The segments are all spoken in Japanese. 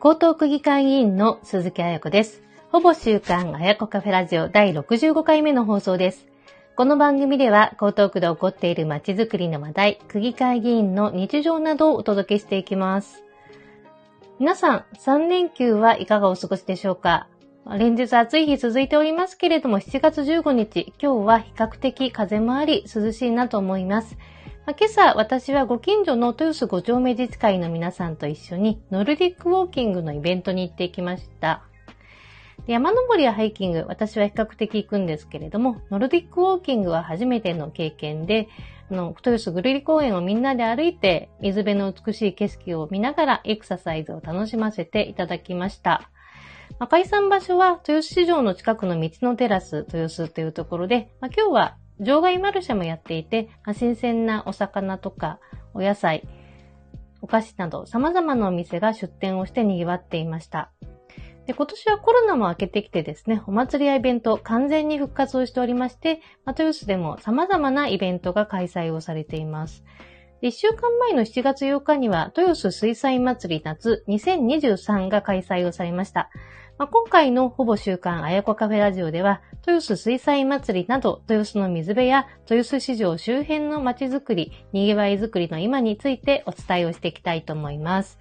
江東区議会議員の鈴木彩子です。ほぼ週刊彩子カフェラジオ第65回目の放送です。この番組では、江東区で起こっている街づくりの話題、区議会議員の日常などをお届けしていきます。皆さん、3連休はいかがお過ごしでしょうか？連日暑い日続いておりますけれども、7月15日、今日は比較的風もあり涼しいなと思います。今朝、私はご近所の豊洲5丁目自治会の皆さんと一緒に、ノルディックウォーキングのイベントに行ってきました。山登りやハイキング、私は比較的行くんですけれども、ノルディックウォーキングは初めての経験で、あの、豊洲ぐるり公園をみんなで歩いて、水辺の美しい景色を見ながらエクササイズを楽しませていただきました。まあ、解散場所は豊洲市場の近くの道のテラス豊洲というところで、まあ、今日は場外マルシェもやっていて、新鮮なお魚とかお野菜、お菓子など様々なお店が出店をして賑わっていました。で今年はコロナも明けてきてですね、お祭りやイベント完全に復活をしておりまして、豊洲でも様々なイベントが開催をされています。1週間前の7月8日には、豊洲水彩祭り夏2023が開催をされました。まあ、今回のほぼ週刊あやこカフェラジオでは、豊洲水彩祭りなど、豊洲の水辺や豊洲市場周辺の街づくり、賑わいづくりの今についてお伝えをしていきたいと思います。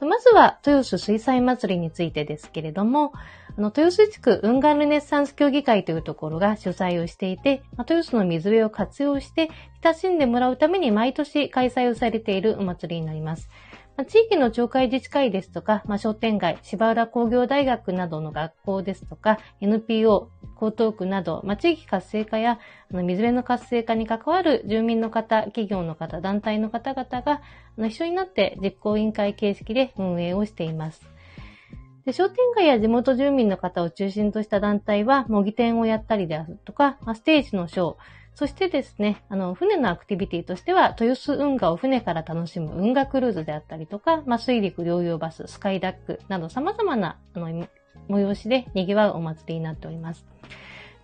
まずは、豊洲水彩祭りについてですけれども、あの、豊洲地区運河ルネッサンス協議会というところが主催をしていて、まあ、豊洲の水辺を活用して親しんでもらうために毎年開催をされているお祭りになります。地域の町会自治会ですとか、まあ、商店街、芝浦工業大学などの学校ですとか、NPO、江東区など、まあ、地域活性化や水辺の活性化に関わる住民の方、企業の方、団体の方々が一緒になって実行委員会形式で運営をしています。で商店街や地元住民の方を中心とした団体は模擬店をやったりであるとか、まあ、ステージのショー、そしてですね、あの、船のアクティビティとしては、豊洲運河を船から楽しむ運河クルーズであったりとか、まあ、水陸両用バス、スカイダックなど様々な、あの、催しで賑わうお祭りになっております。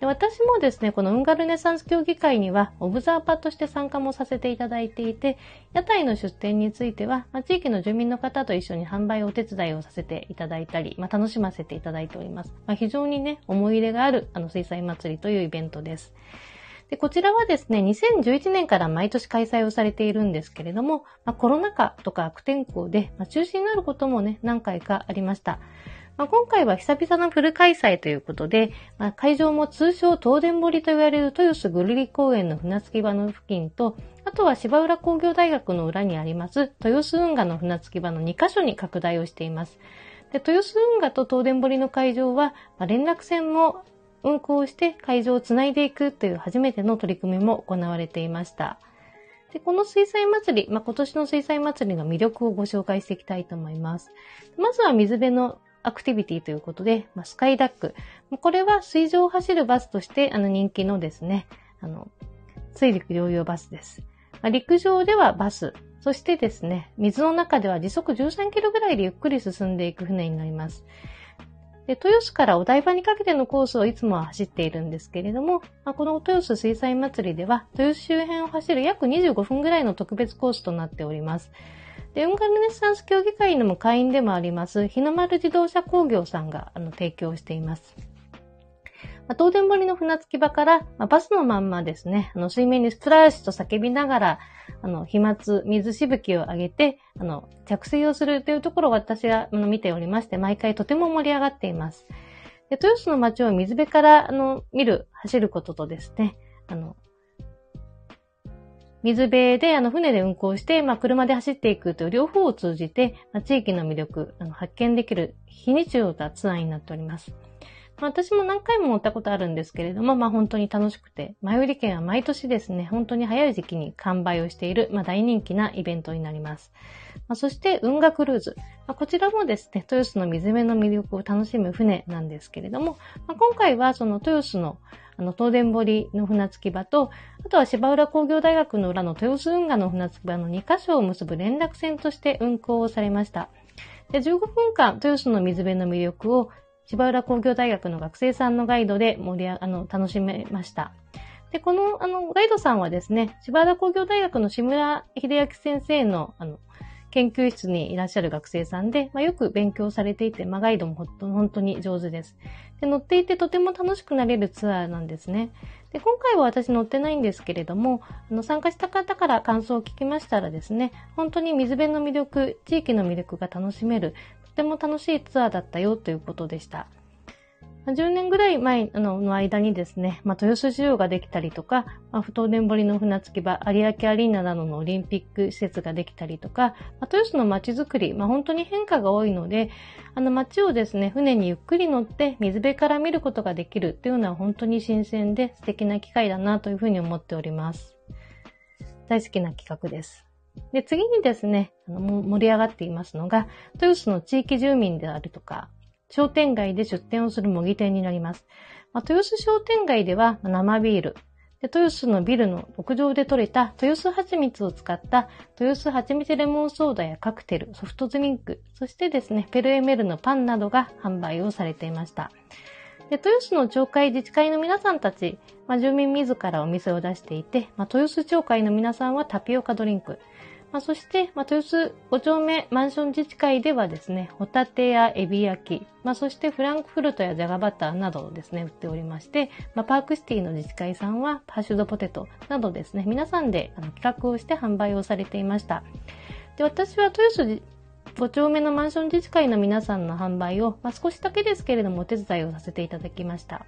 で私もですね、この運河ルネサンス協議会には、オブザーパーとして参加もさせていただいていて、屋台の出店については、まあ、地域の住民の方と一緒に販売お手伝いをさせていただいたり、まあ、楽しませていただいております。まあ、非常にね、思い入れがある、あの、水彩祭りというイベントです。で、こちらはですね、2011年から毎年開催をされているんですけれども、まあ、コロナ禍とか悪天候で、まあ、中止になることもね、何回かありました。まあ、今回は久々のフル開催ということで、まあ、会場も通称東電堀と言われる豊洲ぐるり公園の船着き場の付近と、あとは芝浦工業大学の裏にあります豊洲運河の船着き場の2カ所に拡大をしています。で豊洲運河と東電堀の会場は、まあ、連絡船も運行して会場をつないでいくという初めての取り組みも行われていました。で、この水彩祭り、まあ、今年の水彩祭りの魅力をご紹介していきたいと思います。まずは水辺のアクティビティということで、まあ、スカイダック。これは水上を走るバスとしてあの人気のですね、あの、水陸両用バスです。まあ、陸上ではバス、そしてですね、水の中では時速13キロぐらいでゆっくり進んでいく船になります。で、豊洲からお台場にかけてのコースをいつもは走っているんですけれども、まあ、この豊洲水彩祭りでは、豊洲周辺を走る約25分ぐらいの特別コースとなっております。で、運河ルネッサンス協議会のも会員でもあります、日の丸自動車工業さんがあの提供しています。まあ、東電堀の船着き場から、まあ、バスのまんまですね、あの水面にスプラッシュと叫びながら、あの、飛沫、水しぶきを上げて、あの、着水をするというところを私は見ておりまして、毎回とても盛り上がっています。で豊洲の街を水辺からあの見る、走ることとですね、あの、水辺で、あの、船で運航して、まあ、車で走っていくという両方を通じて、まあ、地域の魅力、あの、発見できる非日常なツアーになっております。私も何回も乗ったことあるんですけれども、まあ本当に楽しくて、前売り券は毎年ですね、本当に早い時期に完売をしている、まあ大人気なイベントになります。まあ、そして、運河クルーズ。まあ、こちらもですね、豊洲の水辺の魅力を楽しむ船なんですけれども、まあ、今回はその豊洲のあの、東電堀の船着き場と、あとは芝浦工業大学の裏の豊洲運河の船着き場の2カ所を結ぶ連絡船として運航をされました。で15分間、豊洲の水辺の魅力を芝浦工業大学の学生さんのガイドで盛りあの、楽しめました。で、この、あの、ガイドさんはですね、芝浦工業大学の志村秀明先生の、あの、研究室にいらっしゃる学生さんで、まあ、よく勉強されていて、まあ、ガイドも本当に上手です。で乗っていてとても楽しくなれるツアーなんですね。で今回は私乗ってないんですけれども、あの参加した方から感想を聞きましたらですね、本当に水辺の魅力、地域の魅力が楽しめる、とても楽しいツアーだったよということでした。10年ぐらい前の間にですね、まあ、豊洲市場ができたりとか、まあ、不当電堀の船着き場、有明アリーナなどのオリンピック施設ができたりとか、まあ、豊洲の街づくり、まあ、本当に変化が多いので、あの街をですね、船にゆっくり乗って水辺から見ることができるっていうのは本当に新鮮で素敵な機会だなというふうに思っております。大好きな企画です。で、次にですね、あの盛り上がっていますのが、豊洲の地域住民であるとか、商店街で出店をする模擬店になります。まあ、豊洲商店街では生ビール、で豊洲のビルの屋上で採れた豊洲蜂蜜を使った豊洲蜂蜜レモンソーダやカクテル、ソフトドリンク、そしてですね、ペルエメルのパンなどが販売をされていました。で豊洲の町会自治会の皆さんたち、まあ、住民自らお店を出していて、まあ、豊洲町会の皆さんはタピオカドリンク、まあ、そして、まあ、豊洲5丁目マンション自治会ではですね、ホタテやエビ焼き、まあ、そしてフランクフルトやジャガバターなどをですね、売っておりまして、まあ、パークシティの自治会さんはハッシュドポテトなどですね、皆さんであの企画をして販売をされていました。で、私は豊洲5丁目のマンション自治会の皆さんの販売を、まあ、少しだけですけれどもお手伝いをさせていただきました。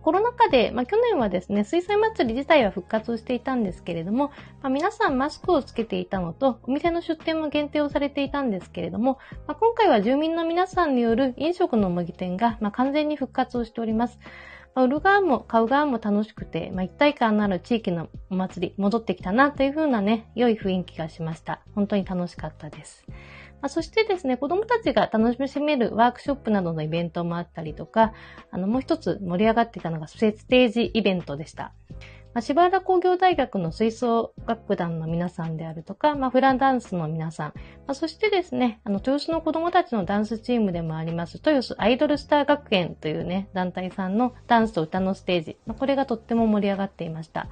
コロナ禍で、まあ、去年はですね、水彩祭り自体は復活をしていたんですけれども、まあ、皆さんマスクをつけていたのと、お店の出店も限定をされていたんですけれども、まあ、今回は住民の皆さんによる飲食の模擬店が、ま完全に復活をしております。ま売る側も買う側も楽しくて、まあ、一体感のある地域のお祭り戻ってきたなというふうなね、良い雰囲気がしました。本当に楽しかったです。まあ、そしてですね、子供たちが楽しめるワークショップなどのイベントもあったりとか、あの、もう一つ盛り上がっていたのがステージイベントでした。まあ、柴原工業大学の吹奏楽団の皆さんであるとか、まあ、フランダンスの皆さん、まあ、そしてですね、あの、豊洲の子供たちのダンスチームでもあります、豊洲アイドルスター学園というね、団体さんのダンスと歌のステージ、まあ、これがとっても盛り上がっていました。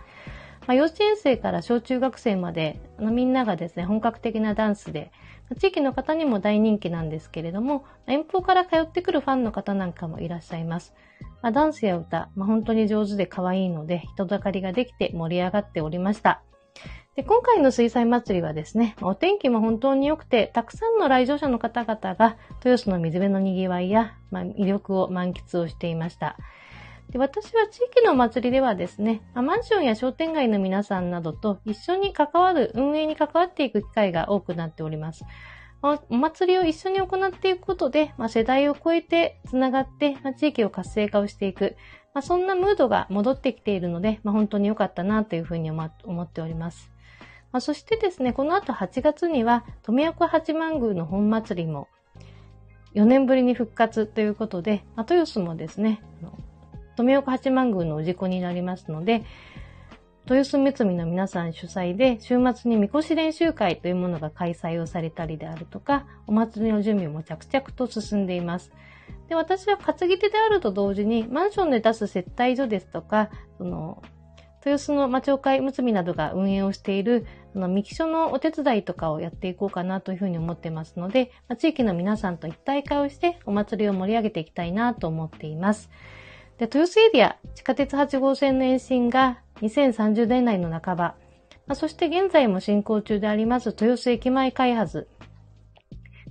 まあ、幼稚園生から小中学生まで、あのみんながですね、本格的なダンスで、地域の方にも大人気なんですけれども、遠方から通ってくるファンの方なんかもいらっしゃいます。まあ、ダンスや歌、まあ、本当に上手で可愛いので、人だかりができて盛り上がっておりました。で今回の水彩祭りはですね、お天気も本当に良くて、たくさんの来場者の方々が豊洲の水辺の賑わいや、まあ、魅力を満喫をしていました。で私は地域のお祭りではですね、マンションや商店街の皆さんなどと一緒に関わる、運営に関わっていく機会が多くなっております。お祭りを一緒に行っていくことで、まあ、世代を超えてつながって、まあ、地域を活性化をしていく、まあ、そんなムードが戻ってきているので、ま、本当に良かったなというふうに思っております。ま、そしてですね、この後8月には、富岡八幡宮の本祭りも4年ぶりに復活ということで、ま、豊洲もですね、富岡八幡宮の事故になりますので、豊洲むつみの皆さん主催で、週末にみこし練習会というものが開催をされたりであるとか、お祭りの準備も着々と進んでいます。で、私は担ぎ手であると同時に、マンションで出す接待所ですとか、その、豊洲の町会むつみなどが運営をしている、あの、ミキショのお手伝いとかをやっていこうかなというふうに思ってますので、地域の皆さんと一体化をしてお祭りを盛り上げていきたいなと思っています。で、豊洲エリア、地下鉄8号線の延伸が2030年代の半ば、まあ、そして現在も進行中であります豊洲駅前開発、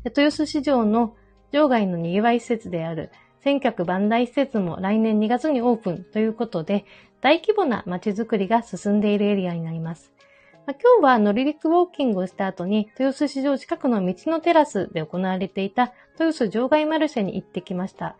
豊洲市場の場外の賑わい施設である千客万代施設も来年2月にオープンということで、大規模な街づくりが進んでいるエリアになります。まあ、今日は乗り陸ウォーキングをした後に、豊洲市場近くの道のテラスで行われていた豊洲場外マルシェに行ってきました。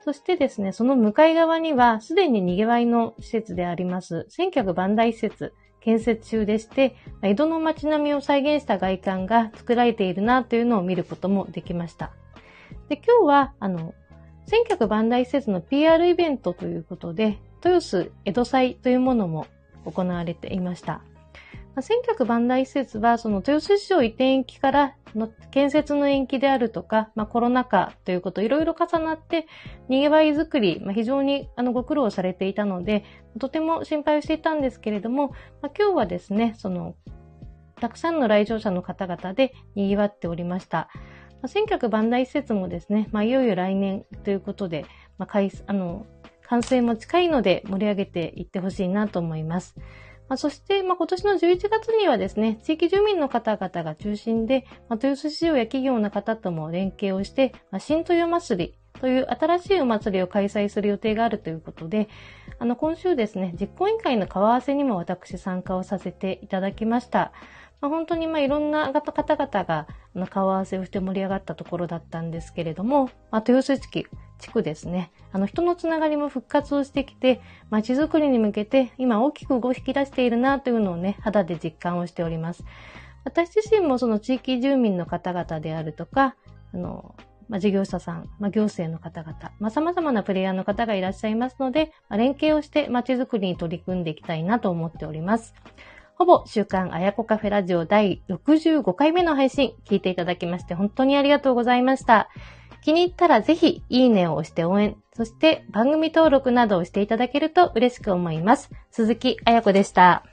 そしてですね、その向かい側には、すでに賑わいの施設であります、千客万代施設、建設中でして、江戸の街並みを再現した外観が作られているなというのを見ることもできました。で、今日は、あの、千客万代施設の PR イベントということで、豊洲江戸祭というものも行われていました。まあ、千客万代施設は、その豊洲市場移転期からの建設の延期であるとか、まあ、コロナ禍ということいろいろ重なって、賑わいづくり、まあ、非常にあのご苦労されていたので、とても心配をしていたんですけれども、まあ、今日はですね、その、たくさんの来場者の方々で賑わっておりました。まあ、千客万代施設もですね、まあ、いよいよ来年ということで、まあ、あの、完成も近いので盛り上げていってほしいなと思います。まあ、そして、まあ、今年の11月にはですね、地域住民の方々が中心で、まあ、豊洲市場や企業の方とも連携をして、まあ、新豊祭りという新しいお祭りを開催する予定があるということで、あの、今週ですね、実行委員会の顔合わせにも私参加をさせていただきました。まあ、本当にまあいろんな方々が顔合わせをして盛り上がったところだったんですけれども、まあ、豊洲地区、地区ですね。あの人のつながりも復活をしてきて、街づくりに向けて今大きく動き出しているなというのをね、肌で実感をしております。私自身もその地域住民の方々であるとか、あの、まあ、事業者さん、まあ、行政の方々、まあ、様々なプレイヤーの方がいらっしゃいますので、まあ、連携をして街づくりに取り組んでいきたいなと思っております。ほぼ週刊あやこカフェラジオ第65回目の配信、聞いていただきまして本当にありがとうございました。気に入ったらぜひいいねを押して応援、そして番組登録などをしていただけると嬉しく思います。鈴木あやこでした。